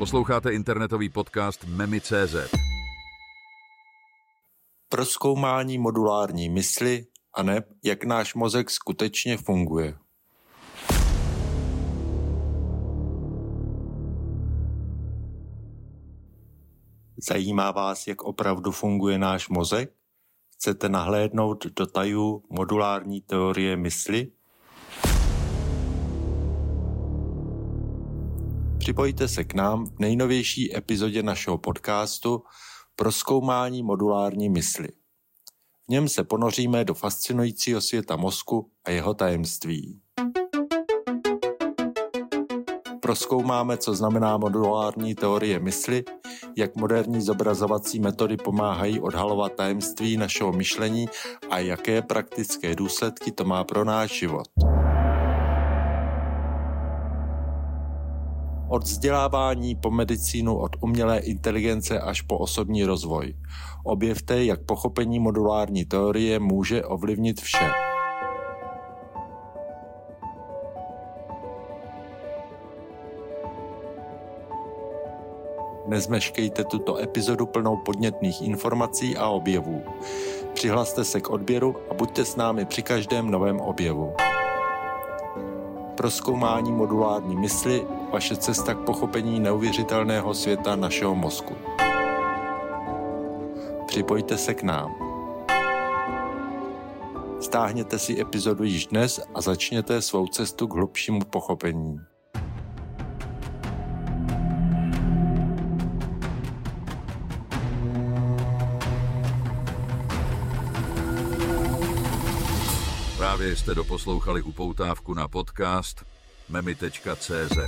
Posloucháte internetový podcast Memi.cz. Proskoumání modulární mysli a ne, jak náš mozek skutečně funguje. Zajímá vás, jak opravdu funguje náš mozek? Chcete nahlédnout do tajů modulární teorie mysli? Připojte se k nám v nejnovější epizodě našeho podcastu Proskoumání modulární mysli. V něm se ponoříme do fascinujícího světa mozku a jeho tajemství. Proskoumáme, co znamená modulární teorie mysli, jak moderní zobrazovací metody pomáhají odhalovat tajemství našeho myšlení a jaké praktické důsledky to má pro náš život. Od vzdělávání po medicínu, od umělé inteligence až po osobní rozvoj. Objevte, jak pochopení modulární teorie může ovlivnit vše. Nezmeškejte tuto epizodu plnou podnětných informací a objevů. Přihlaste se k odběru a buďte s námi při každém novém objevu. Proskoumání modulární mysli vaše cesta k pochopení neuvěřitelného světa našeho mozku. Připojte se k nám. Stáhněte si epizodu již dnes a začněte svou cestu k hlubšímu pochopení. Právě jste doposlouchali upoutávku na podcast memi.cz.